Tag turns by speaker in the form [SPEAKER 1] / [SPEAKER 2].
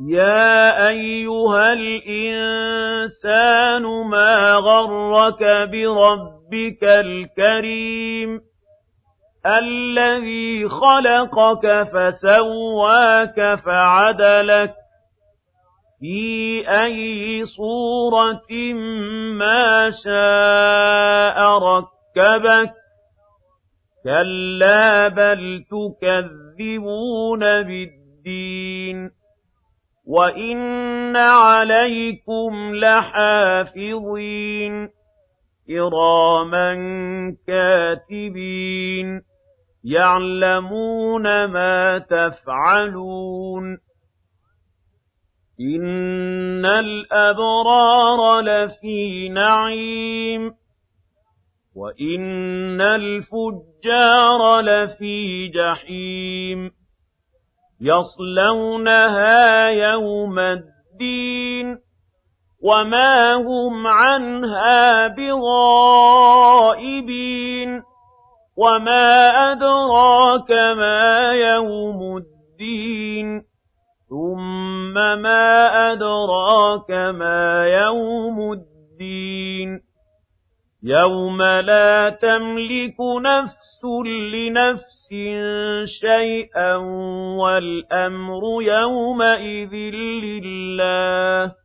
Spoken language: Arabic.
[SPEAKER 1] يا أيها الإنسان ما غرك بربك الكريم الذي خلقك فسواك فعدلك في أي صورة ما شاء ركبك كلا بل تكذبون بالدين وإن عليكم لحافظين كراما كاتبين يعلمون ما تفعلون إن الأبرار لفي نعيم وإن الفجار لفي جحيم يصلونها يوم الدين وما هم عنها بغائبين وما أدراك ما يوم الدين ثم ما أدراك ما يوم الدين يوم لا تملك نفس لنفس شيئا والأمر يومئذ لله